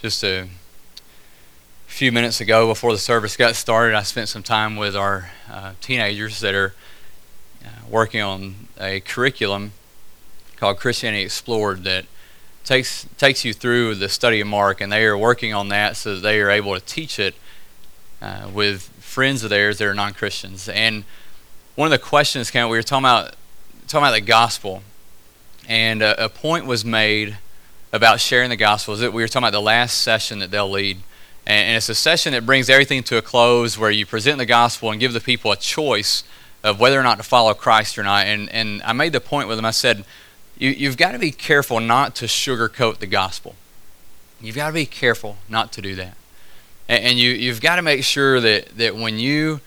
Just a few minutes ago, before the service got started, I spent some time with our uh, teenagers that are uh, working on a curriculum called Christianity Explored that takes takes you through the study of Mark, and they are working on that so that they are able to teach it uh, with friends of theirs that are non Christians. And one of the questions came. We were talking about talking about the gospel, and a, a point was made about sharing the gospel. Is that we were talking about the last session that they'll lead, and, and it's a session that brings everything to a close, where you present the gospel and give the people a choice of whether or not to follow Christ or not. And and I made the point with them. I said, you, you've got to be careful not to sugarcoat the gospel. You've got to be careful not to do that. And, and you, you've got to make sure that, that when you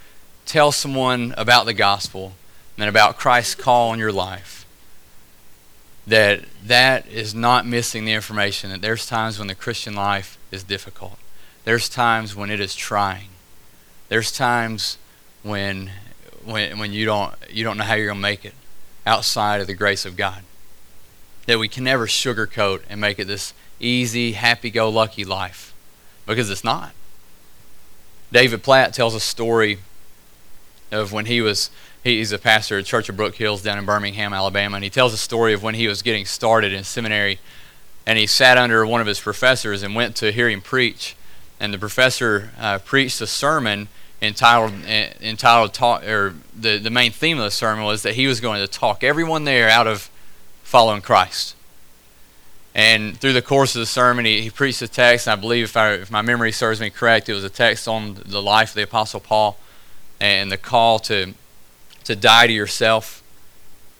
tell someone about the gospel and about Christ's call on your life, that that is not missing the information that there's times when the Christian life is difficult. There's times when it is trying. There's times when when when you don't you don't know how you're going to make it outside of the grace of God. That we can never sugarcoat and make it this easy, happy-go-lucky life because it's not. David Platt tells a story of when he was he's a pastor at Church of Brook Hills down in Birmingham, Alabama, and he tells a story of when he was getting started in seminary, and he sat under one of his professors and went to hear him preach, and the professor uh, preached a sermon entitled uh, entitled talk or the the main theme of the sermon was that he was going to talk everyone there out of following Christ. And through the course of the sermon, he, he preached a text, and I believe, if, I, if my memory serves me correct, it was a text on the life of the Apostle Paul and the call to to die to yourself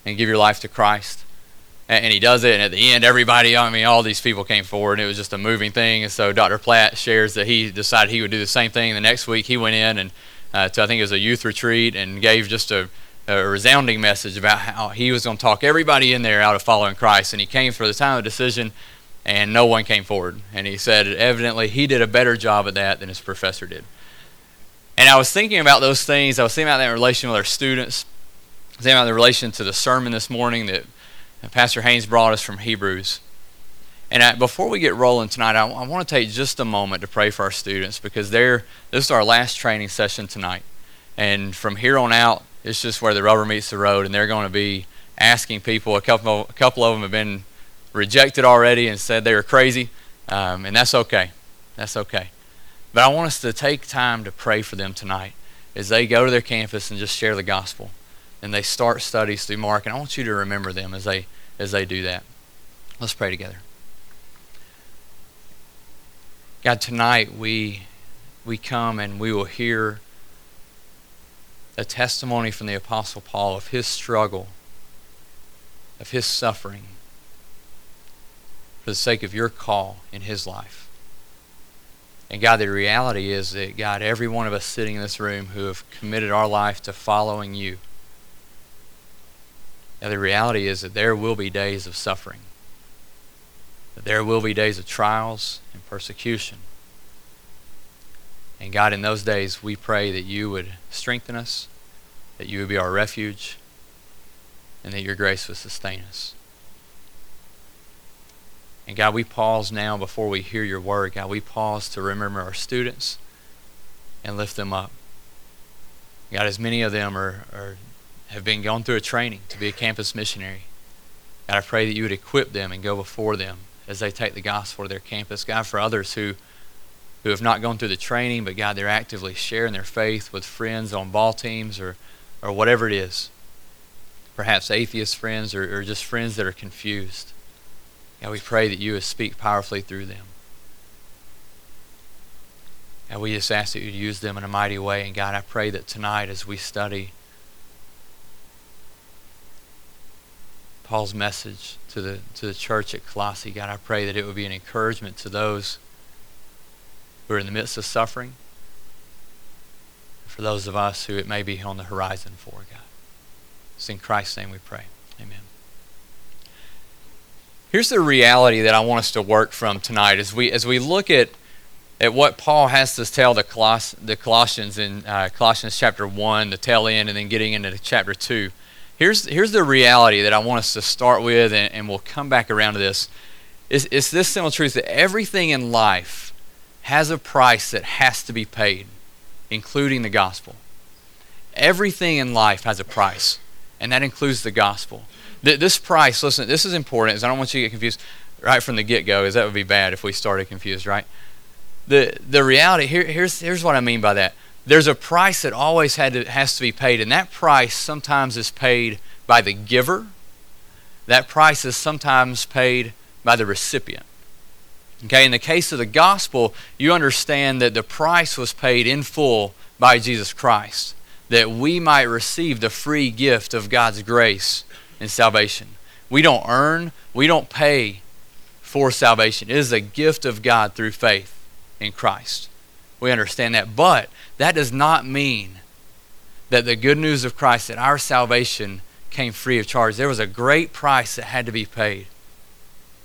and give your life to Christ. And, and he does it, and at the end, everybody, I mean, all these people came forward, and it was just a moving thing. And so Dr. Platt shares that he decided he would do the same thing. The next week, he went in and uh, to, I think it was a youth retreat and gave just a, a resounding message about how he was going to talk everybody in there out of following Christ. And he came for the time of decision, and no one came forward. And he said, evidently, he did a better job at that than his professor did. And I was thinking about those things. I was thinking about that in relation with our students. I was thinking about the relation to the sermon this morning that Pastor Haynes brought us from Hebrews. And I, before we get rolling tonight, I, I want to take just a moment to pray for our students because they're, this is our last training session tonight. And from here on out, it's just where the rubber meets the road, and they're going to be asking people. A couple, a couple of them have been rejected already and said they were crazy, um, and that's okay. That's okay. But I want us to take time to pray for them tonight as they go to their campus and just share the gospel. And they start studies through Mark. And I want you to remember them as they as they do that. Let's pray together. God, tonight we we come and we will hear a testimony from the Apostle Paul of his struggle, of his suffering, for the sake of your call in his life. And God, the reality is that, God, every one of us sitting in this room who have committed our life to following you, the reality is that there will be days of suffering, that there will be days of trials and persecution. And God, in those days, we pray that you would strengthen us, that you would be our refuge, and that your grace would sustain us. And God, we pause now before we hear your word. God, we pause to remember our students and lift them up. God, as many of them are, are have been going through a training to be a campus missionary. God, I pray that you would equip them and go before them as they take the gospel to their campus. God, for others who who have not gone through the training, but God, they're actively sharing their faith with friends on ball teams or, or whatever it is. Perhaps atheist friends or, or just friends that are confused. God, we pray that you would speak powerfully through them. And we just ask that you use them in a mighty way. And God, I pray that tonight as we study Paul's message to the to the church at Colossae, God, I pray that it would be an encouragement to those who are in the midst of suffering, for those of us who it may be on the horizon for, God. It's in Christ's name we pray. Amen. Here's the reality that I want us to work from tonight as we as we look at at what Paul has to tell the, Coloss- the Colossians in uh, Colossians chapter one, the tail end, and then getting into chapter two. Here's here's the reality that I want us to start with, and, and we'll come back around to this. It's, it's this simple truth that everything in life has a price that has to be paid, including the gospel. Everything in life has a price, and that includes the gospel. This price, listen, this is important, I don't want you to get confused right from the get go, as that would be bad if we started confused, right? The, the reality, here, here's, here's what I mean by that. There's a price that always had to, has to be paid, and that price sometimes is paid by the giver, that price is sometimes paid by the recipient. Okay, in the case of the gospel, you understand that the price was paid in full by Jesus Christ, that we might receive the free gift of God's grace and salvation. We don't earn, we don't pay for salvation. It is a gift of God through faith in Christ. We understand that. But that does not mean that the good news of Christ, that our salvation came free of charge. There was a great price that had to be paid.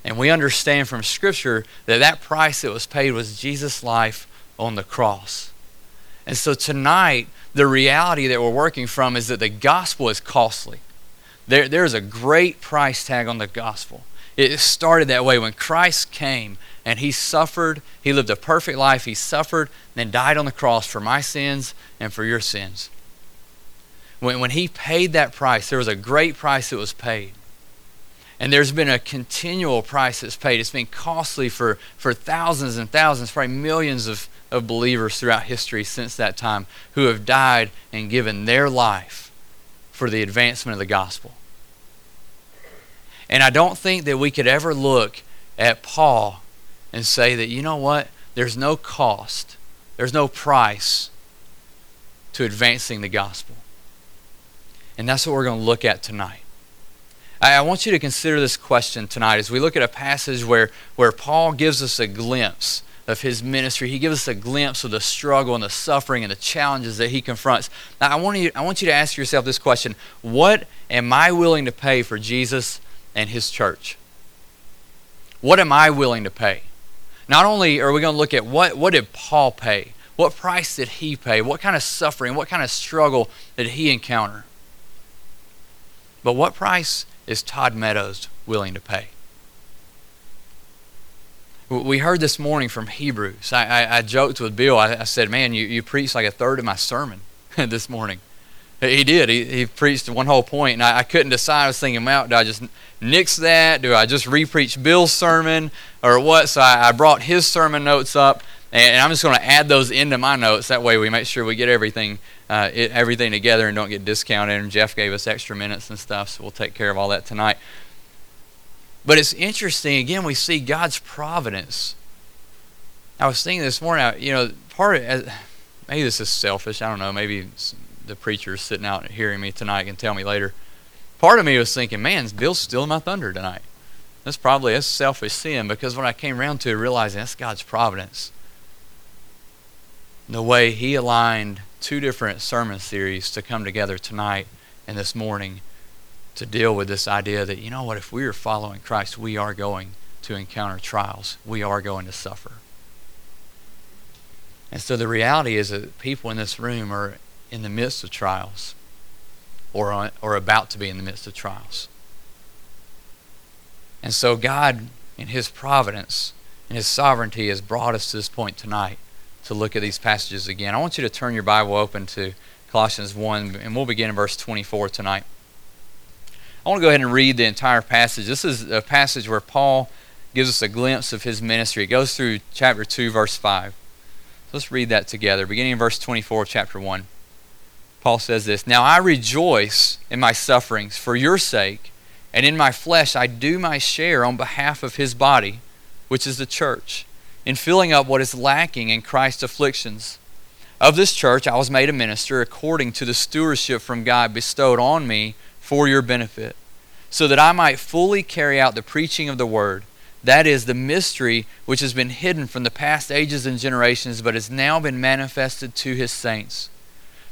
And we understand from Scripture that that price that was paid was Jesus' life on the cross. And so tonight, the reality that we're working from is that the gospel is costly. There, there's a great price tag on the gospel. It started that way when Christ came and he suffered. He lived a perfect life. He suffered, then died on the cross for my sins and for your sins. When, when he paid that price, there was a great price that was paid. And there's been a continual price that's paid. It's been costly for, for thousands and thousands, probably millions of, of believers throughout history since that time who have died and given their life for the advancement of the gospel. And I don't think that we could ever look at Paul and say that, you know what, there's no cost, there's no price to advancing the gospel. And that's what we're going to look at tonight. I want you to consider this question tonight as we look at a passage where, where Paul gives us a glimpse of his ministry. He gives us a glimpse of the struggle and the suffering and the challenges that he confronts. Now, I want you, I want you to ask yourself this question What am I willing to pay for Jesus and his church? What am I willing to pay? Not only are we going to look at what, what did Paul pay? What price did he pay? What kind of suffering, what kind of struggle did he encounter? But what price is Todd Meadows willing to pay? We heard this morning from Hebrews. I, I, I joked with Bill. I, I, said, Man, you, you preached like a third of my sermon this morning. He did. He, he preached one whole point, and I, I couldn't decide. I was thinking, well, do I just nix that? Do I just repreach Bill's sermon or what? So I, I brought his sermon notes up, and, and I'm just going to add those into my notes. That way we make sure we get everything uh, it, everything together and don't get discounted. And Jeff gave us extra minutes and stuff, so we'll take care of all that tonight. But it's interesting, again, we see God's providence. I was thinking this morning, you know, part of maybe this is selfish. I don't know. Maybe the preacher sitting out and hearing me tonight can tell me later. Part of me was thinking, man, Bill's stealing my thunder tonight. That's probably a selfish sin because when I came around to realizing that's God's providence. The way He aligned two different sermon series to come together tonight and this morning to deal with this idea that, you know what, if we are following Christ, we are going to encounter trials. We are going to suffer. And so the reality is that people in this room are in the midst of trials or, on, or about to be in the midst of trials. And so God, in His providence and His sovereignty, has brought us to this point tonight to look at these passages again. I want you to turn your Bible open to Colossians 1, and we'll begin in verse 24 tonight. I want to go ahead and read the entire passage. This is a passage where Paul gives us a glimpse of his ministry. It goes through chapter 2, verse 5. So let's read that together. Beginning in verse 24, chapter 1. Paul says this Now I rejoice in my sufferings for your sake, and in my flesh I do my share on behalf of his body, which is the church in filling up what is lacking in Christ's afflictions. Of this church I was made a minister according to the stewardship from God bestowed on me for your benefit, so that I might fully carry out the preaching of the word. That is the mystery which has been hidden from the past ages and generations, but has now been manifested to his saints,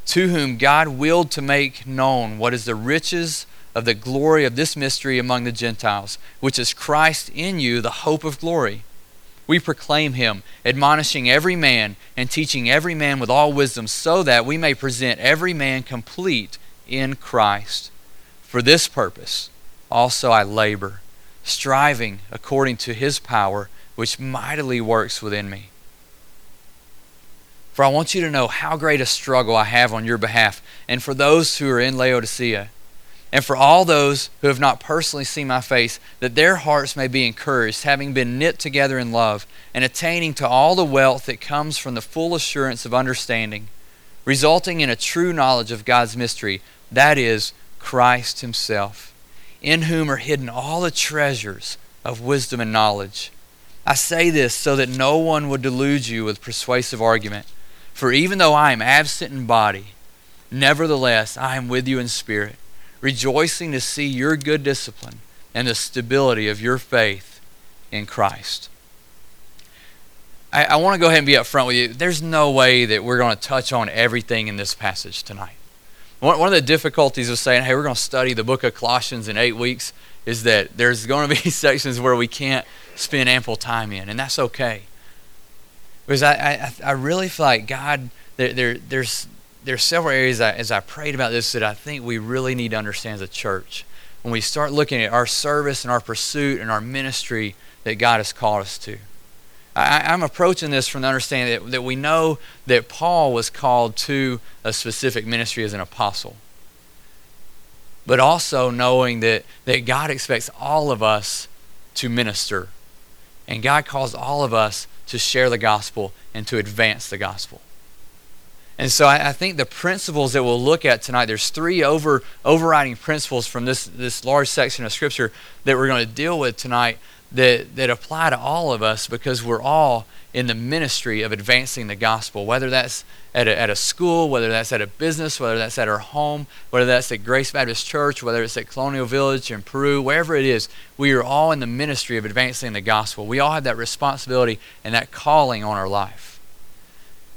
to whom God willed to make known what is the riches of the glory of this mystery among the Gentiles, which is Christ in you, the hope of glory we proclaim him, admonishing every man and teaching every man with all wisdom, so that we may present every man complete in Christ. For this purpose also I labor, striving according to his power, which mightily works within me. For I want you to know how great a struggle I have on your behalf, and for those who are in Laodicea, and for all those who have not personally seen my face, that their hearts may be encouraged, having been knit together in love, and attaining to all the wealth that comes from the full assurance of understanding, resulting in a true knowledge of God's mystery, that is, Christ Himself, in whom are hidden all the treasures of wisdom and knowledge. I say this so that no one would delude you with persuasive argument. For even though I am absent in body, nevertheless I am with you in spirit, rejoicing to see your good discipline and the stability of your faith in Christ. I, I want to go ahead and be upfront with you. There's no way that we're going to touch on everything in this passage tonight. One, one of the difficulties of saying, hey, we're going to study the book of Colossians in eight weeks is that there's going to be sections where we can't spend ample time in, and that's okay. Because I, I, I really feel like God, there, there, there's, there's several areas as I prayed about this that I think we really need to understand as a church. When we start looking at our service and our pursuit and our ministry that God has called us to. I, am approaching this from the understanding that, that we know that Paul was called to a specific ministry as an apostle. But also knowing that, that God expects all of us to minister. And God calls all of us to share the gospel and to advance the gospel. And so I, I, think the principles that we'll look at tonight, there's three over, overriding principles from this, this large section of Scripture that we're going to deal with tonight that, that apply to all of us because we're all in the ministry of advancing the gospel, whether that's at a, at a school, whether that's at a business, whether that's at our home, whether that's at Grace Baptist Church, whether it's at Colonial Village in Peru, wherever it is, we are all in the ministry of advancing the gospel. We all have that responsibility and that calling on our life.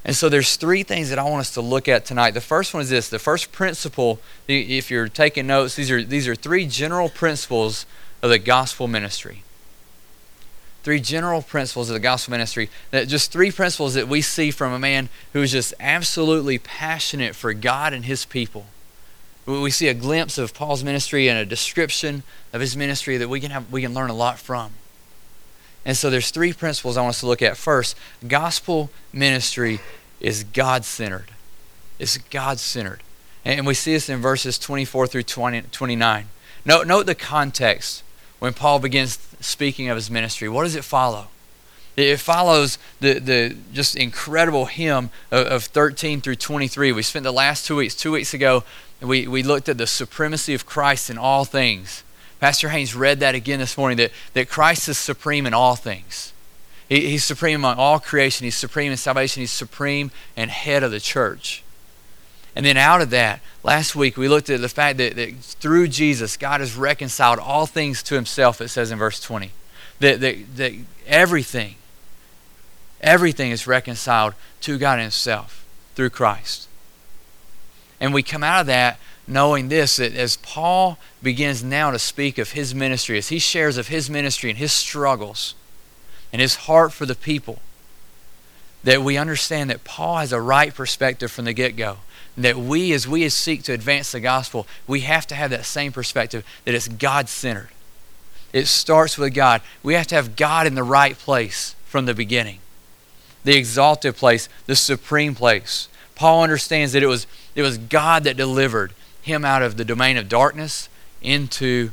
And so there's three things that I want us to look at tonight. The first one is this. The first principle, if you're taking notes, these are these are three general principles of the gospel ministry three general principles of the gospel ministry. That just three principles that we see from a man who is just absolutely passionate for God and his people. We see a glimpse of Paul's ministry and a description of his ministry that we can have we can learn a lot from. And so there's three principles I want us to look at. First, gospel ministry is God centered. It's God centered. And we see this in verses 24 through 20, 29. Note, note the context when Paul begins speaking of his ministry? What does it follow? It follows the, the just incredible hymn of, of 13 through 23. We spent the last two weeks, two weeks ago, we, we looked at the supremacy of Christ in all things. Pastor Haynes read that again this morning that, that Christ is supreme in all things. He, he's supreme among all creation. He's supreme in salvation. He's supreme and head of the church. And then out of that, last week we looked at the fact that, that through Jesus, God has reconciled all things to himself, it says in verse 20. That, that, that everything, everything is reconciled to God himself through Christ. And we come out of that knowing this that as Paul begins now to speak of his ministry, as he shares of his ministry and his struggles and his heart for the people, that we understand that Paul has a right perspective from the get go that we, as we seek to advance the gospel, we have to have that same perspective that it's God centered. It starts with God. We have to have God in the right place from the beginning, the exalted place, the supreme place. Paul understands that it was, it was God that delivered him out of the domain of darkness into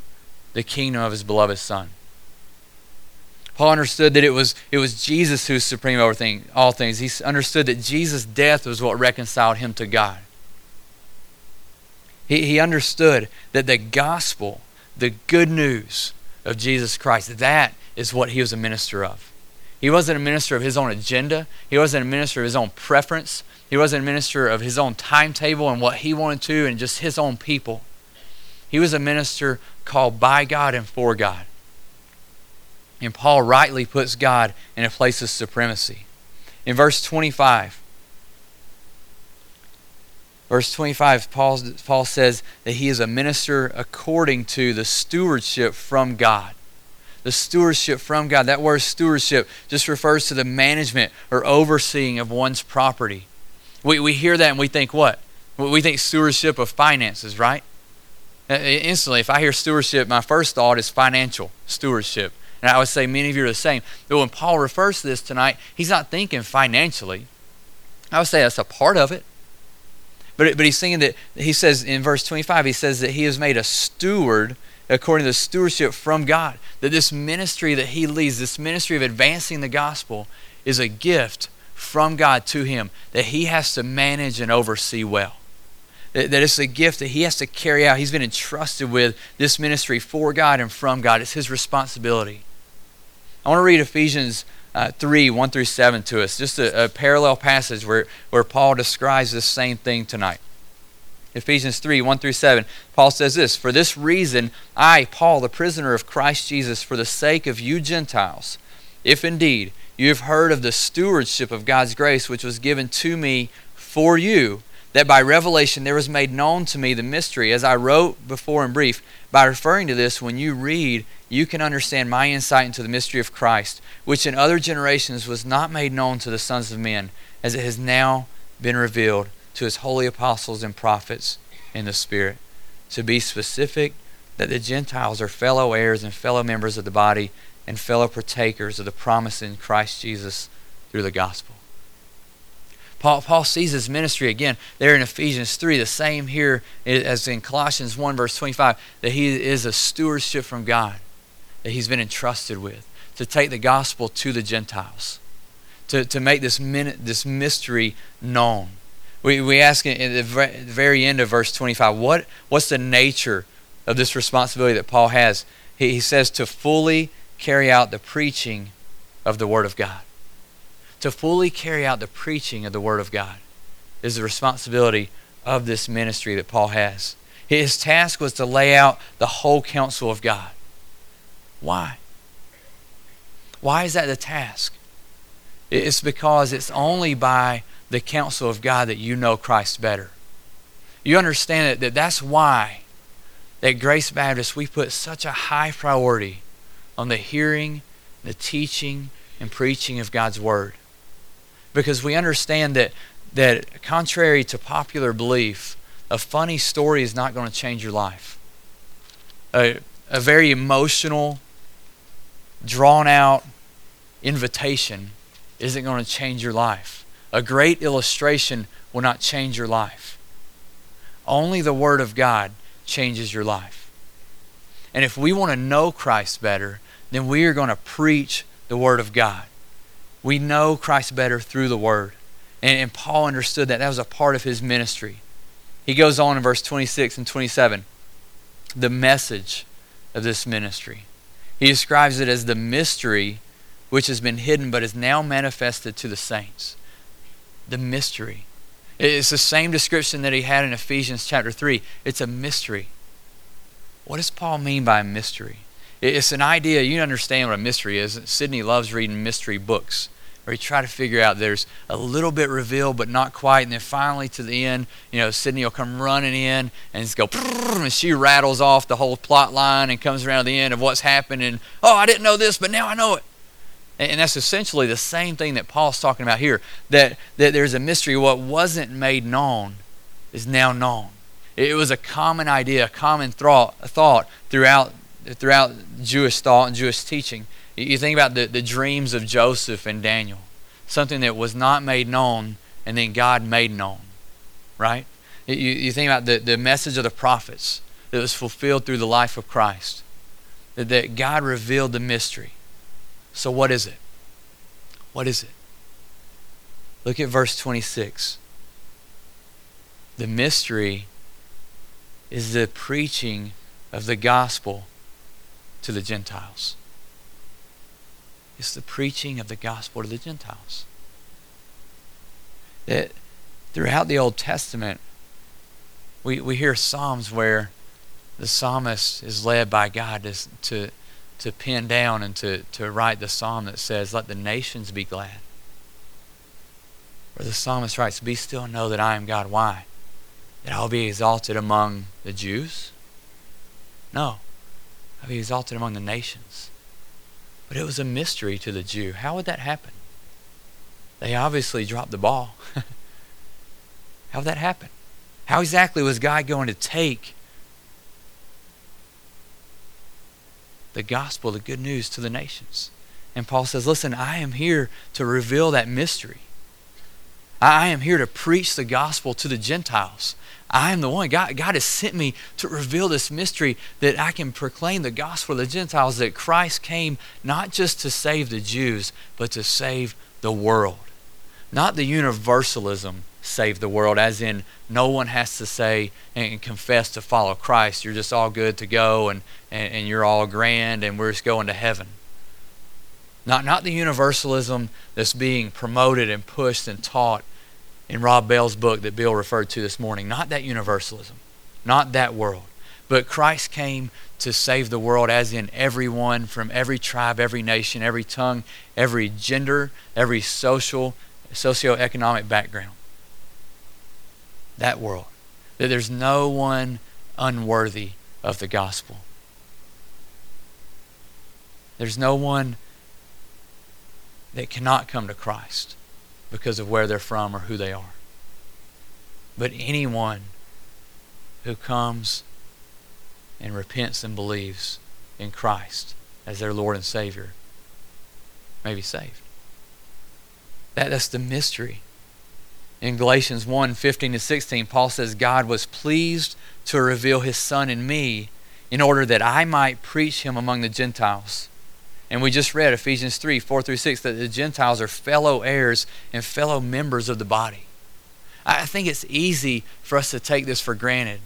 the kingdom of his beloved Son. Paul understood that it was, it was Jesus who was supreme over thing, all things. He understood that Jesus' death was what reconciled him to God. He, he understood that the gospel, the good news of Jesus Christ, that is what he was a minister of. He wasn't a minister of his own agenda. He wasn't a minister of his own preference. He wasn't a minister of his own timetable and what he wanted to and just his own people. He was a minister called by God and for God. And Paul rightly puts God in a place of supremacy. In verse 25, Verse 25, Paul, Paul says that he is a minister according to the stewardship from God. The stewardship from God. That word stewardship just refers to the management or overseeing of one's property. We, we hear that and we think what? We think stewardship of finances, right? Uh, instantly, if I hear stewardship, my first thought is financial stewardship. And I would say many of you are the same. But when Paul refers to this tonight, he's not thinking financially. I would say that's a part of it. But, but he's thinking that, he says in verse 25, he says that he is made a steward according to the stewardship from God. That this ministry that he leads, this ministry of advancing the gospel, is a gift from God to him that he has to manage and oversee well. That, that it's a gift that he has to carry out. He's been entrusted with this ministry for God and from God. It's his responsibility. I want to read Ephesians uh, 3 1 through 7 to us, just a, a parallel passage where, where Paul describes this same thing tonight. Ephesians 3 1 through 7, Paul says this For this reason, I, Paul, the prisoner of Christ Jesus, for the sake of you Gentiles, if indeed you have heard of the stewardship of God's grace which was given to me for you, that by revelation there was made known to me the mystery, as I wrote before in brief. By referring to this, when you read, you can understand my insight into the mystery of Christ, which in other generations was not made known to the sons of men, as it has now been revealed to his holy apostles and prophets in the Spirit. To be specific, that the Gentiles are fellow heirs and fellow members of the body and fellow partakers of the promise in Christ Jesus through the gospel. Paul, Paul sees his ministry again there in Ephesians 3, the same here as in Colossians 1, verse 25, that he is a stewardship from God that he's been entrusted with to take the gospel to the Gentiles, to, to make this, min, this mystery known. We, we ask at the very end of verse 25, what, what's the nature of this responsibility that Paul has? He, he says to fully carry out the preaching of the Word of God. To fully carry out the preaching of the Word of God is the responsibility of this ministry that Paul has. His task was to lay out the whole counsel of God. Why? Why is that the task? It's because it's only by the counsel of God that you know Christ better. You understand that, that that's why at Grace Baptist we put such a high priority on the hearing, the teaching, and preaching of God's Word. Because we understand that, that contrary to popular belief, a funny story is not going to change your life. A, a very emotional, drawn out invitation isn't going to change your life. A great illustration will not change your life. Only the Word of God changes your life. And if we want to know Christ better, then we are going to preach the Word of God. We know Christ better through the Word. And, and, Paul understood that. That was a part of his ministry. He goes on in verse 26 and 27 the message of this ministry. He describes it as the mystery which has been hidden but is now manifested to the saints the mystery. It's the same description that he had in Ephesians chapter 3. It's a mystery. What does Paul mean by mystery? It's an idea, you understand what a mystery is. Sydney loves reading mystery books where you try to figure out there's a little bit revealed but not quite and then finally to the end you know sydney will come running in and just go and she rattles off the whole plot line and comes around the end of what's happened and oh i didn't know this but now i know it and that's essentially the same thing that Paul's talking about here that, that there's a mystery. What wasn't made known is now known. It was a common idea, a common thought, thought throughout, throughout Jewish thought and Jewish teaching. You think about the, the dreams of Joseph and Daniel, something that was not made known and then God made known, right? You, you think about the, the message of the prophets that was fulfilled through the life of Christ, that, that God revealed the mystery. So, what is it? What is it? Look at verse 26. The mystery is the preaching of the gospel to the Gentiles. It's the preaching of the gospel to the Gentiles. That throughout the Old Testament, we, we hear Psalms where the psalmist is led by God to, to to pin down and to, to write the psalm that says, Let the nations be glad. Where the psalmist writes, Be still and know that I am God. Why? That I will be exalted among the Jews? No. I'll be exalted among the nations. But it was a mystery to the Jew. How would that happen? They obviously dropped the ball. How would that happen? How exactly was God going to take the gospel, the good news to the nations? And Paul says, Listen, I am here to reveal that mystery. I am here to preach the gospel to the Gentiles. I am the one. God, God has sent me to reveal this mystery that I can proclaim the gospel to the Gentiles that Christ came not just to save the Jews, but to save the world. Not the universalism save the world, as in no one has to say and confess to follow Christ. You're just all good to go and, and, and you're all grand and we're just going to heaven. Not, not the universalism that's being promoted and pushed and taught in Rob Bell's book that Bill referred to this morning. Not that universalism, not that world. But Christ came to save the world, as in everyone from every tribe, every nation, every tongue, every gender, every social, socioeconomic background. That world. That there's no one unworthy of the gospel. There's no one that cannot come to Christ because of where they're from or who they are. But anyone who comes and repents and believes in Christ as their Lord and Savior may be saved. That, that's the mystery. In Galatians 1 15 to 16, Paul says, God was pleased to reveal his Son in me in order that I might preach him among the Gentiles. And we just read Ephesians 3 4 through 6 that the Gentiles are fellow heirs and fellow members of the body. I think it's easy for us to take this for granted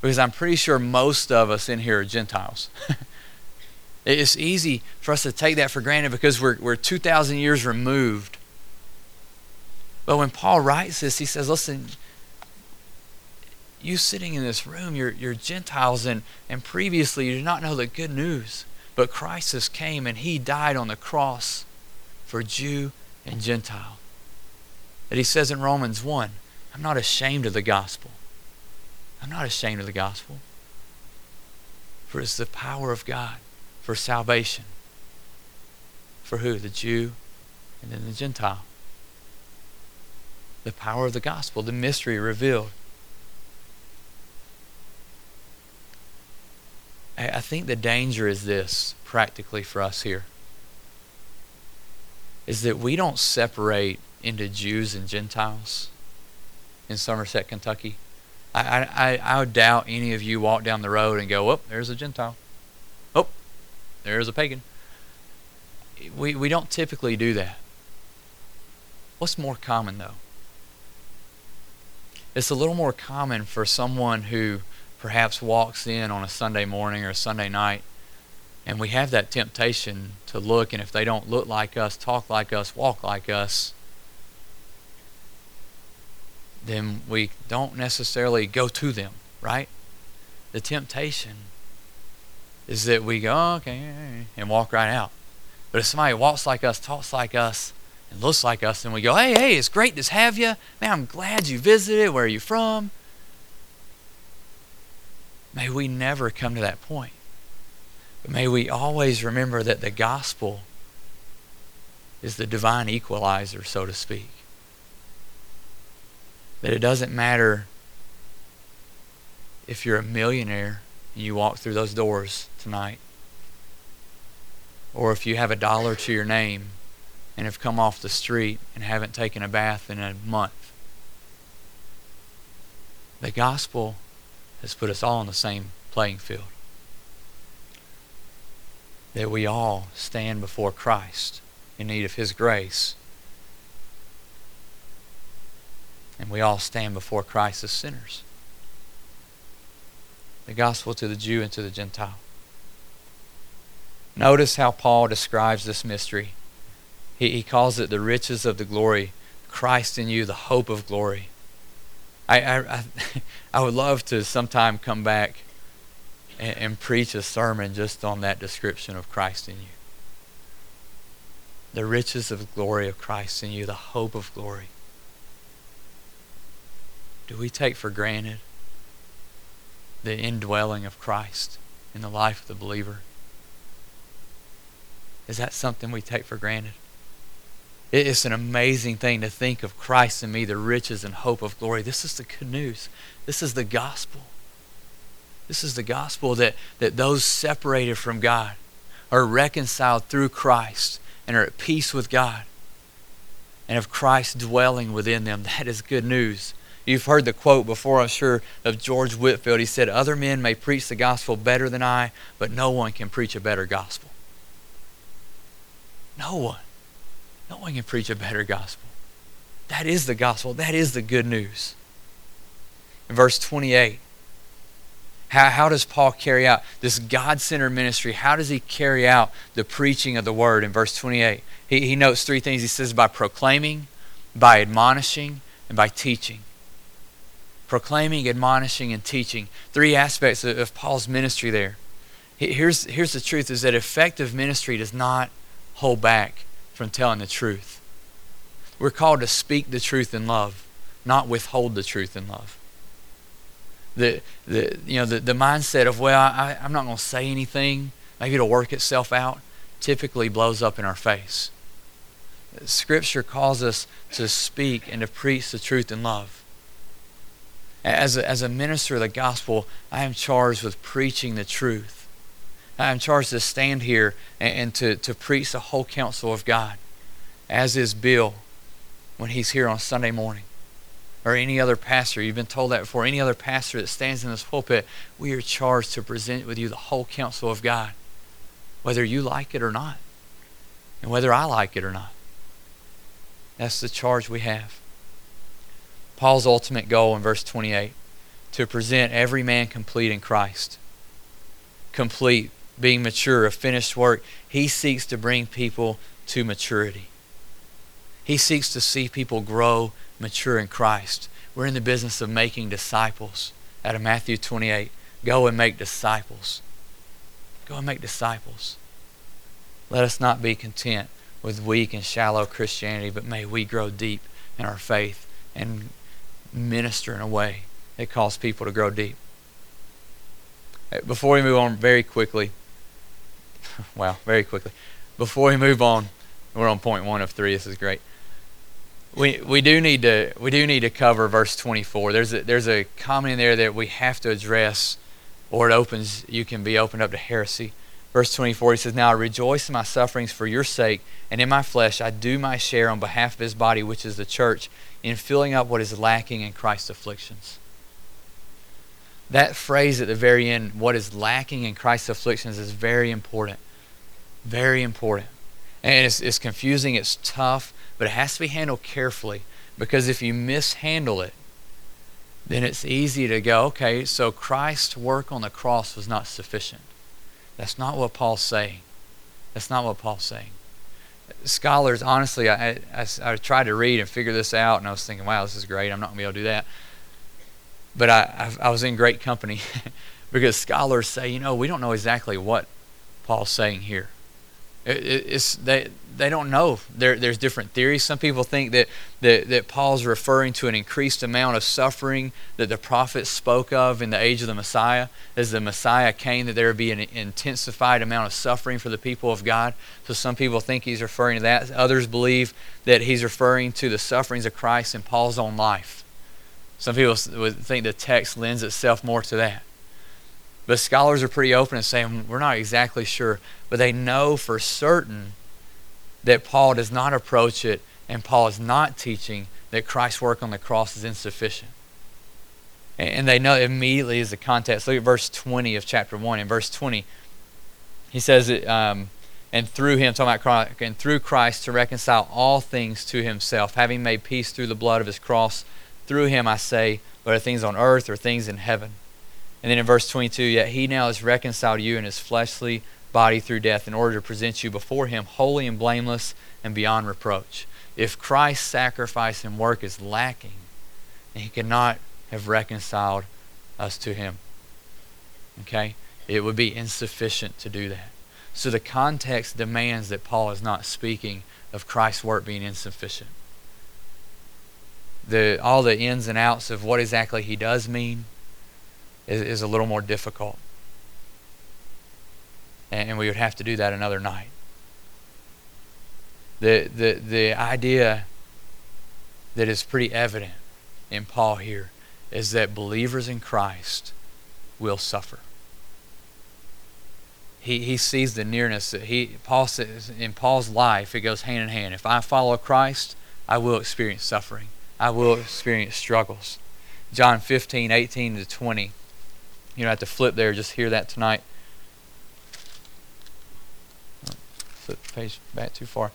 because I'm pretty sure most of us in here are Gentiles. it's easy for us to take that for granted because we're, we're 2,000 years removed. But when Paul writes this, he says, listen, you sitting in this room, you're, you're Gentiles, and, and previously you did not know the good news. But Christ came and he died on the cross for Jew and Gentile. That he says in Romans 1, I'm not ashamed of the gospel. I'm not ashamed of the gospel. For it's the power of God for salvation. For who? The Jew and then the Gentile. The power of the gospel, the mystery revealed. I think the danger is this, practically for us here, is that we don't separate into Jews and Gentiles in Somerset, Kentucky. I, I, I doubt any of you walk down the road and go, oh, there's a Gentile. Oh, there's a pagan. We, we don't typically do that. What's more common, though? It's a little more common for someone who perhaps walks in on a Sunday morning or a Sunday night, and we have that temptation to look, and if they don't look like us, talk like us, walk like us, then we don't necessarily go to them, right? The temptation is that we go, okay, and walk right out. But if somebody walks like us, talks like us, and looks like us, and we go, hey, hey, it's great to have you. Man, I'm glad you visited. Where are you from? May we never come to that point. But may we always remember that the gospel is the divine equalizer, so to speak. That it doesn't matter if you're a millionaire and you walk through those doors tonight, or if you have a dollar to your name and have come off the street and haven't taken a bath in a month. The gospel has put us all on the same playing field. That we all stand before Christ in need of His grace. And we all stand before Christ as sinners. The gospel to the Jew and to the Gentile. Notice how Paul describes this mystery. He, he calls it the riches of the glory, Christ in you, the hope of glory. I, I, I would love to sometime come back and, and preach a sermon just on that description of Christ in you. The riches of glory of Christ in you, the hope of glory. Do we take for granted the indwelling of Christ in the life of the believer? Is that something we take for granted? It's an amazing thing to think of Christ in me, the riches and hope of glory. This is the good news. This is the gospel. This is the gospel that, that those separated from God, are reconciled through Christ and are at peace with God and have Christ dwelling within them. That is good news. You've heard the quote before, I'm sure, of George Whitefield. He said, Other men may preach the gospel better than I, but no one can preach a better gospel. No one. No one can preach a better gospel. That is the gospel. That is the good news. In verse 28, how, how does Paul carry out this God centered ministry? How does he carry out the preaching of the word in verse 28? He, he notes three things. He says, by proclaiming, by admonishing, and by teaching proclaiming, admonishing, and teaching. Three aspects of, of Paul's ministry there. Here's, here's the truth is that effective ministry does not hold back from telling the truth. We're called to speak the truth in love, not withhold the truth in love. The, the, you know, the, the mindset of, well, I, I'm not going to say anything, maybe it'll work itself out, typically blows up in our face. Scripture calls us to speak and to preach the truth in love. As a, as a minister of the gospel, I am charged with preaching the truth. I am charged to stand here and, and to, to preach the whole counsel of God, as is Bill when he's here on Sunday morning. Or any other pastor, you've been told that before, any other pastor that stands in this pulpit, we are charged to present with you the whole counsel of God, whether you like it or not, and whether I like it or not. That's the charge we have. Paul's ultimate goal in verse 28 to present every man complete in Christ. Complete, being mature, a finished work. He seeks to bring people to maturity. He seeks to see people grow mature in Christ. We're in the business of making disciples out of Matthew 28. Go and make disciples. Go and make disciples. Let us not be content with weak and shallow Christianity, but may we grow deep in our faith and minister in a way that calls people to grow deep. Before we move on very quickly, wow, very quickly, before we move on, we're on point one of three. This is great. We, we do need to we do need to cover verse 24. There's a, there's a comment in there that we have to address, or it opens you can be opened up to heresy. Verse 24, he says, Now I rejoice in my sufferings for your sake, and in my flesh I do my share on behalf of his body, which is the church, in filling up what is lacking in Christ's afflictions. That phrase at the very end, what is lacking in Christ's afflictions, is very important. Very important. And it's, it's confusing, it's tough, but it has to be handled carefully because if you mishandle it, then it's easy to go, okay, so Christ's work on the cross was not sufficient. That's not what Paul's saying. That's not what Paul's saying. Scholars, honestly, I, I, I tried to read and figure this out, and I was thinking, wow, this is great. I'm not going to be able to do that. But I, I, I was in great company because scholars say, you know, we don't know exactly what Paul's saying here. It, it, it's, they, they don't know. There, there's different theories. Some people think that, that, that Paul's referring to an increased amount of suffering that the prophets spoke of in the age of the Messiah. As the Messiah came, that there would be an intensified amount of suffering for the people of God. So some people think he's referring to that. Others believe that he's referring to the sufferings of Christ in Paul's own life. Some people would think the text lends itself more to that. But scholars are pretty open and saying, we're not exactly sure. But they know for certain that Paul does not approach it and Paul is not teaching that Christ's work on the cross is insufficient. And they know immediately is the context. Look at verse 20 of chapter 1. In verse 20, he says, um, and through him, talking about Christ, and through Christ to reconcile all things to himself, having made peace through the blood of his cross. Through him, I say, whether things on earth or things in heaven. And then in verse 22, yet he now has reconciled to you in his fleshly body through death in order to present you before him holy and blameless and beyond reproach. If Christ's sacrifice and work is lacking, he cannot have reconciled us to him. Okay? It would be insufficient to do that. So the context demands that Paul is not speaking of Christ's work being insufficient. The, all the ins and outs of what exactly he does mean is, is a little more difficult and we would have to do that another night. The, the, the idea that is pretty evident in Paul here is that believers in Christ will suffer. he, he sees the nearness that he Paul says in Paul's life it goes hand in hand. If I follow Christ, I will experience suffering. I will experience struggles. John 15, 18 to 20. You don't have to flip there, just hear that tonight. Flip the page back too far.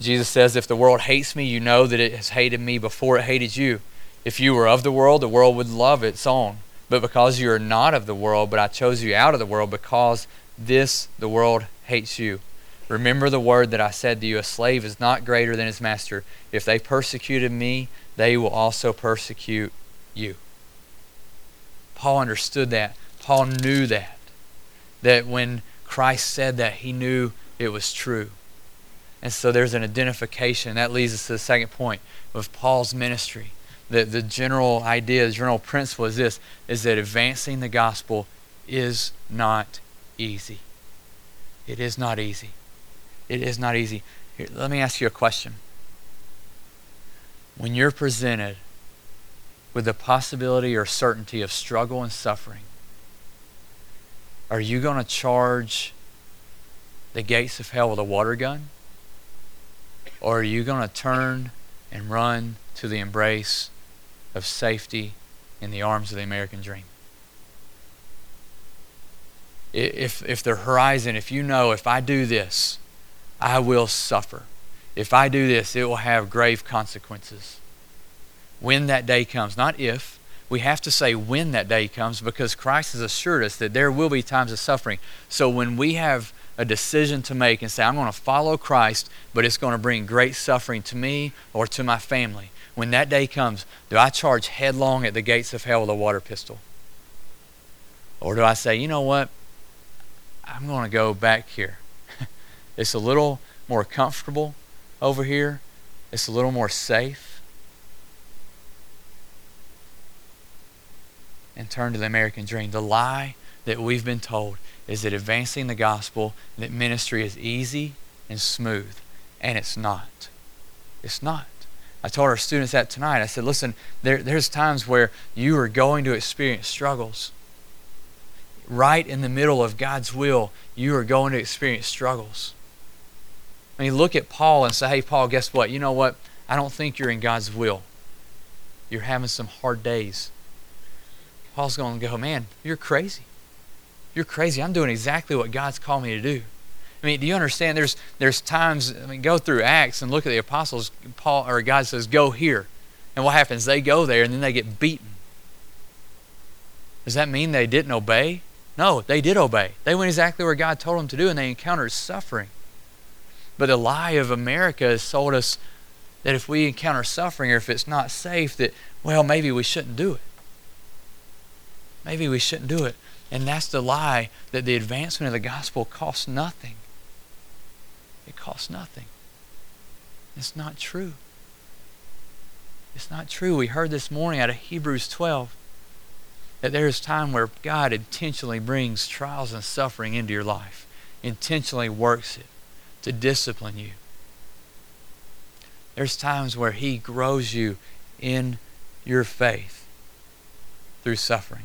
Jesus says, If the world hates me, you know that it has hated me before it hated you. If you were of the world, the world would love its own. But because you are not of the world, but I chose you out of the world, because this the world hates you. Remember the word that I said to you a slave is not greater than his master. If they persecuted me, they will also persecute you. Paul understood that. Paul knew that. That when Christ said that, he knew it was true. And so there's an identification. That leads us to the second point of Paul's ministry. The, the general idea, the general principle is this, is that advancing the gospel is not easy. It is not easy. It is not easy. Here, let me ask you a question. When you're presented with the possibility or certainty of struggle and suffering, are you going to charge the gates of hell with a water gun? Or are you going to turn and run to the embrace of safety in the arms of the American dream? If, if the horizon, if you know, if I do this, I will suffer. If I do this, it will have grave consequences. When that day comes, not if, we have to say when that day comes because Christ has assured us that there will be times of suffering. So when we have a decision to make and say, I'm going to follow Christ, but it's going to bring great suffering to me or to my family. When that day comes, do I charge headlong at the gates of hell with a water pistol? Or do I say, you know what? I'm going to go back here. it's a little more comfortable over here, it's a little more safe. And turn to the American dream. The lie that we've been told is that advancing the gospel, that ministry is easy and smooth. And it's not. It's not. I told our students that tonight. I said, listen, there, there's times where you are going to experience struggles. Right in the middle of God's will, you are going to experience struggles. I mean, look at Paul and say, hey, Paul, guess what? You know what? I don't think you're in God's will. You're having some hard days. Paul's going to go, man, you're crazy. You're crazy. I'm doing exactly what God's called me to do. I mean, do you understand? There's there's times. I mean, go through Acts and look at the apostles. Paul or God says, "Go here," and what happens? They go there and then they get beaten. Does that mean they didn't obey? No, they did obey. They went exactly where God told them to do, and they encountered suffering. But the lie of America has told us that if we encounter suffering or if it's not safe, that well, maybe we shouldn't do it. Maybe we shouldn't do it. And that's the lie that the advancement of the gospel costs nothing. It costs nothing. It's not true. It's not true. We heard this morning out of Hebrews 12 that there is time where God intentionally brings trials and suffering into your life, intentionally works it to discipline you. There's times where He grows you in your faith through suffering.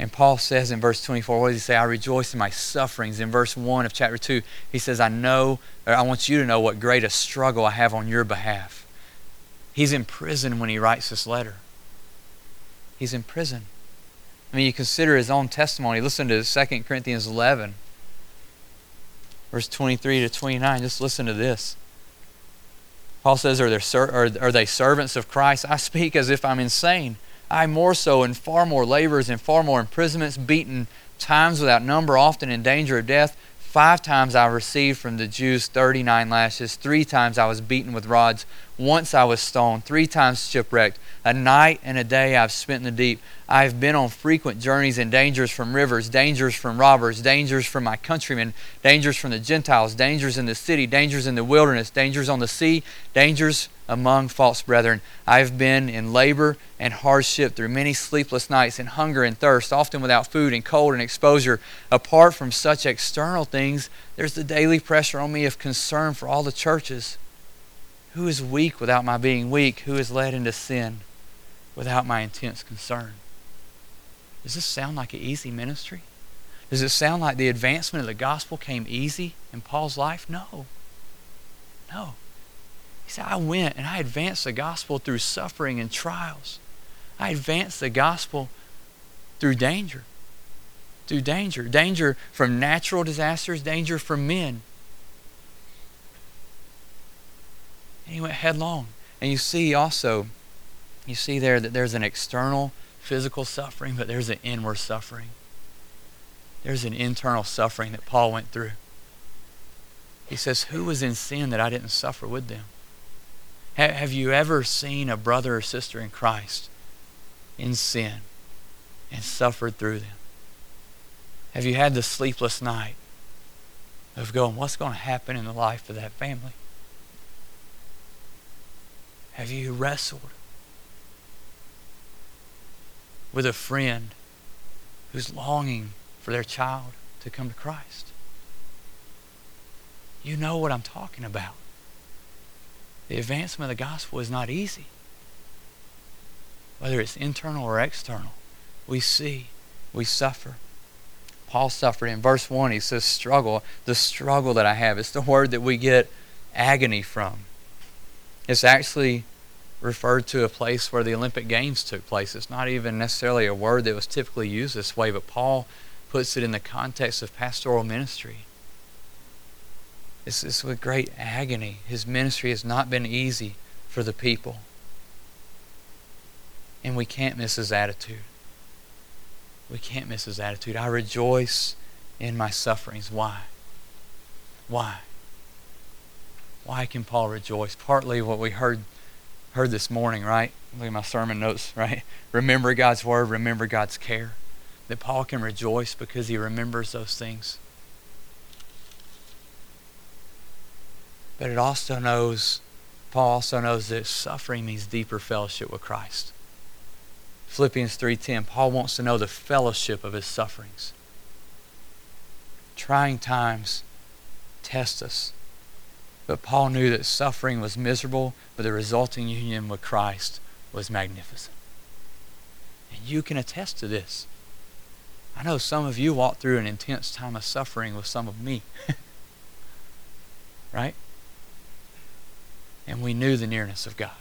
And Paul says in verse 24, what does he say? I rejoice in my sufferings. In verse 1 of chapter 2, he says, I know, or I want you to know what great a struggle I have on your behalf. He's in prison when he writes this letter. He's in prison. I mean, you consider his own testimony. Listen to 2 Corinthians 11, verse 23 to 29. Just listen to this. Paul says, are, there, are, are they servants of Christ? I speak as if I'm insane. I more so in far more labors and far more imprisonments, beaten times without number, often in danger of death. Five times I received from the Jews 39 lashes. Three times I was beaten with rods. Once I was stoned. Three times shipwrecked. A night and a day I've spent in the deep. I have been on frequent journeys and dangers from rivers, dangers from robbers, dangers from my countrymen, dangers from the Gentiles, dangers in the city, dangers in the wilderness, dangers on the sea, dangers among false brethren. I have been in labor and hardship through many sleepless nights, in hunger and thirst, often without food and cold and exposure. Apart from such external things, there's the daily pressure on me of concern for all the churches. Who is weak without my being weak? Who is led into sin without my intense concern? Does this sound like an easy ministry? Does it sound like the advancement of the gospel came easy in Paul's life? No. No. He said, I went and I advanced the gospel through suffering and trials. I advanced the gospel through danger. Through danger. Danger from natural disasters, danger from men. And he went headlong. And you see also, you see there that there's an external physical suffering, but there's an inward suffering. There's an internal suffering that Paul went through. He says, Who was in sin that I didn't suffer with them? Have you ever seen a brother or sister in Christ in sin and suffered through them? Have you had the sleepless night of going, What's going to happen in the life of that family? Have you wrestled with a friend who's longing for their child to come to Christ. You know what I'm talking about. The advancement of the gospel is not easy. Whether it's internal or external, we see, we suffer. Paul suffered. In verse 1, he says, struggle. The struggle that I have. It's the word that we get agony from. It's actually referred to a place where the Olympic Games took place. It's not even necessarily a word that was typically used this way, but Paul puts it in the context of pastoral ministry. It's, it's with great agony. His ministry has not been easy for the people. And we can't miss his attitude. We can't miss his attitude. I rejoice in my sufferings. Why? Why? Why can Paul rejoice? Partly what we heard heard this morning, right? Look at my sermon notes, right? Remember God's word, remember God's care. That Paul can rejoice because he remembers those things. But it also knows, Paul also knows that suffering means deeper fellowship with Christ. Philippians 3:10, Paul wants to know the fellowship of his sufferings. Trying times test us but Paul knew that suffering was miserable, but the resulting union with Christ was magnificent. And you can attest to this. I know some of you walked through an intense time of suffering with some of me. right? And we knew the nearness of God.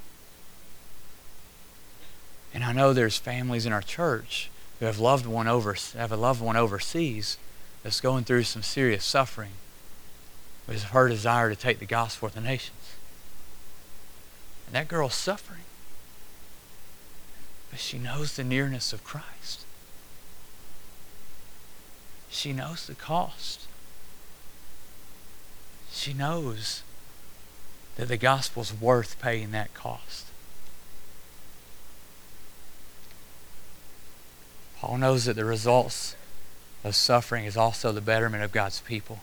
And I know there's families in our church who have loved one over have a loved one overseas that's going through some serious suffering was her desire to take the gospel to the nations. And that girl's suffering. But she knows the nearness of Christ. She knows the cost. She knows that the gospel's worth paying that cost. Paul knows that the results of suffering is also the betterment of God's people.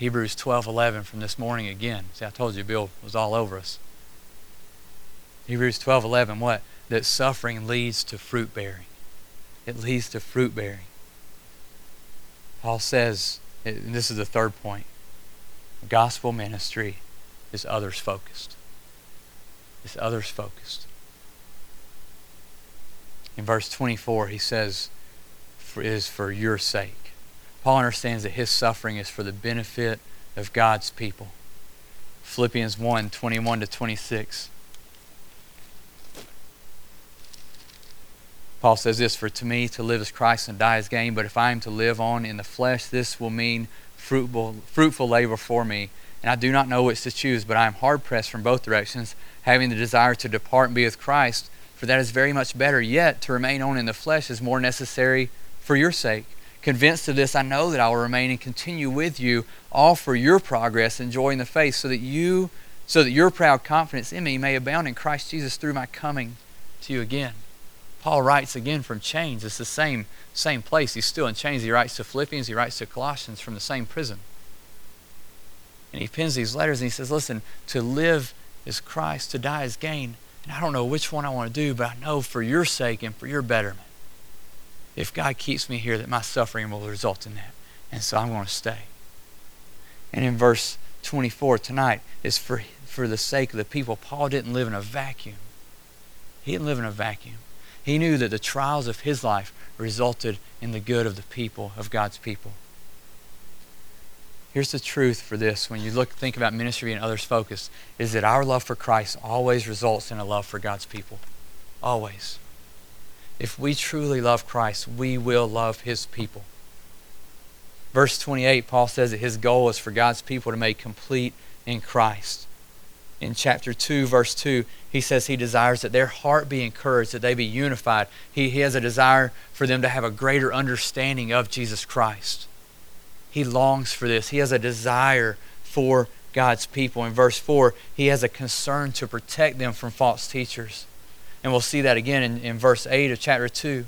Hebrews 12:11 from this morning again. See, I told you Bill was all over us. Hebrews 12:11 what? That suffering leads to fruit bearing. It leads to fruit bearing. Paul says, and this is the third point. Gospel ministry is others focused. It's others focused. In verse 24, he says, "It is for your sake. Paul understands that his suffering is for the benefit of God's people. Philippians 1 21 to 26. Paul says this For to me to live is Christ and die is gain, but if I am to live on in the flesh, this will mean fruitful, fruitful labor for me. And I do not know which to choose, but I am hard pressed from both directions, having the desire to depart and be with Christ, for that is very much better. Yet to remain on in the flesh is more necessary for your sake. Convinced of this, I know that I will remain and continue with you, all for your progress and joy in the faith, so that you, so that your proud confidence in me may abound in Christ Jesus through my coming to you again. Paul writes again from chains. It's the same same place. He's still in chains. He writes to Philippians. He writes to Colossians from the same prison. And he pens these letters and he says, "Listen, to live is Christ, to die is gain." And I don't know which one I want to do, but I know for your sake and for your betterment if God keeps me here, that my suffering will result in that. And so I'm going to stay. And in verse 24 tonight is for, for the sake of the people. Paul didn't live in a vacuum. He didn't live in a vacuum. He knew that the trials of his life resulted in the good of the people, of God's people. Here's the truth for this when you look think about ministry and others focus is that our love for Christ always results in a love for God's people. Always. If we truly love Christ, we will love his people. Verse 28, Paul says that his goal is for God's people to make complete in Christ. In chapter 2, verse 2, he says he desires that their heart be encouraged, that they be unified. He, he has a desire for them to have a greater understanding of Jesus Christ. He longs for this. He has a desire for God's people. In verse 4, he has a concern to protect them from false teachers. And we'll see that again in, in verse 8 of chapter 2.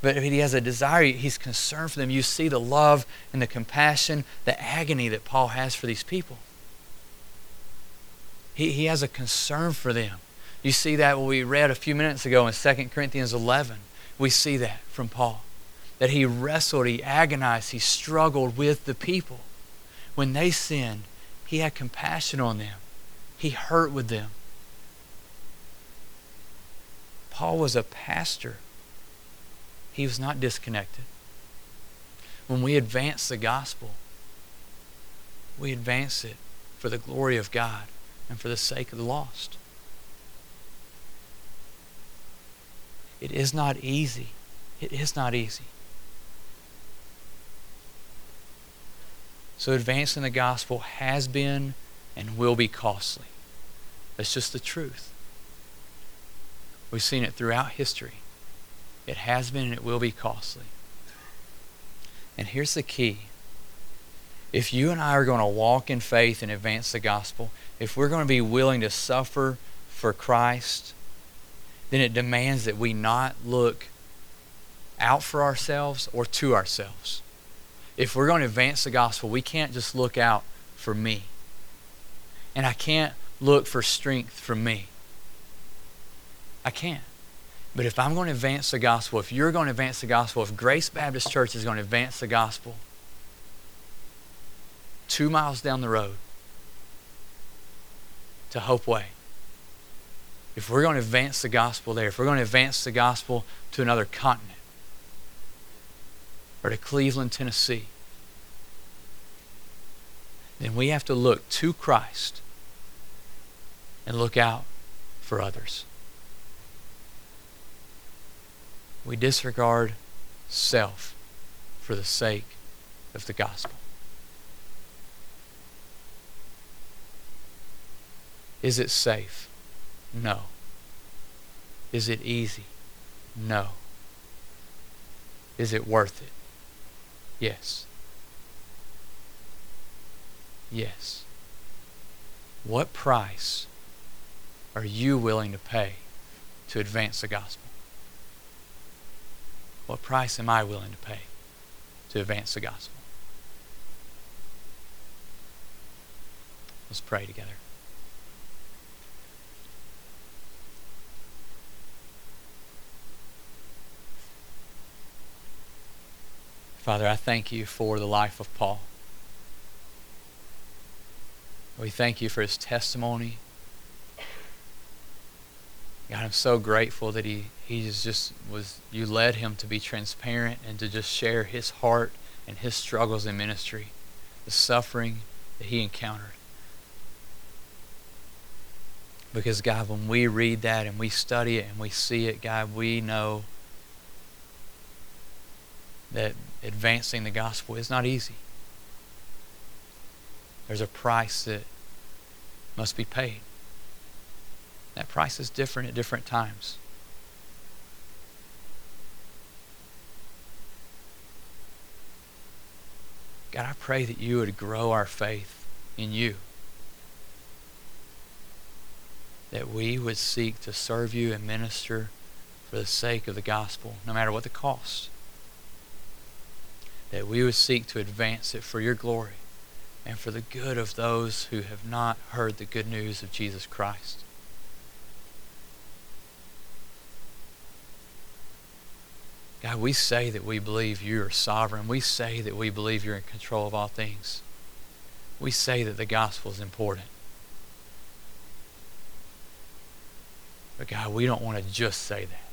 But he has a desire, he's concerned for them. You see the love and the compassion, the agony that Paul has for these people. He, he has a concern for them. You see that what we read a few minutes ago in 2 Corinthians 11. We see that from Paul that he wrestled, he agonized, he struggled with the people. When they sinned, he had compassion on them, he hurt with them. Paul was a pastor, he was not disconnected. When we advance the gospel, we advance it for the glory of God and for the sake of the lost. It is not easy. It is not easy. So advancing the gospel has been and will be costly. That's just the truth. We've seen it throughout history. It has been and it will be costly. And here's the key. If you and I are going to walk in faith and advance the gospel, if we're going to be willing to suffer for Christ, then it demands that we not look out for ourselves or to ourselves if we're going to advance the gospel, we can't just look out for me. And I can't look for strength from me. I can't. But if I'm going to advance the gospel, if you're going to advance the gospel, if Grace Baptist Church is going to advance the gospel, two miles down the road to Hope Way, if we're going to advance the gospel there, if we're going to advance the gospel to another continent, or to Cleveland, Tennessee, then we have to look to Christ and look out for others. We disregard self for the sake of the gospel. Is it safe? No. Is it easy? No. Is it worth it? Yes. Yes. What price are you willing to pay to advance the gospel? What price am I willing to pay to advance the gospel? Let's pray together. Father, I thank you for the life of Paul. We thank you for his testimony. God, I'm so grateful that he, he just was, you led him to be transparent and to just share his heart and his struggles in ministry, the suffering that he encountered. Because, God, when we read that and we study it and we see it, God, we know that advancing the gospel is not easy. There's a price that must be paid. That price is different at different times. God, I pray that you would grow our faith in you. That we would seek to serve you and minister for the sake of the gospel, no matter what the cost that we would seek to advance it for your glory and for the good of those who have not heard the good news of Jesus Christ. God, we say that we believe you are sovereign. We say that we believe you're in control of all things. We say that the gospel is important. But God, we don't want to just say that.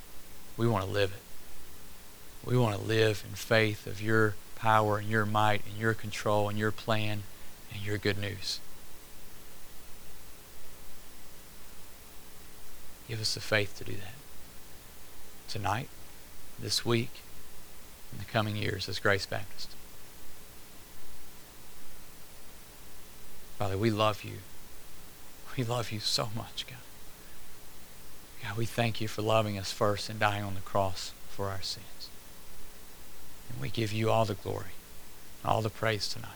We want to live it. We want to live in faith of your power and your might and your control and your plan and your good news. Give us the faith to do that. Tonight, this week, in the coming years as Grace Baptist. Father, we love you. We love you so much, God. God, we thank you for loving us first and dying on the cross for our sins. And we give you all the glory, all the praise tonight.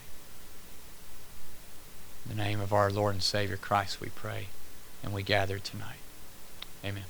In the name of our Lord and Savior Christ, we pray, and we gather tonight. Amen.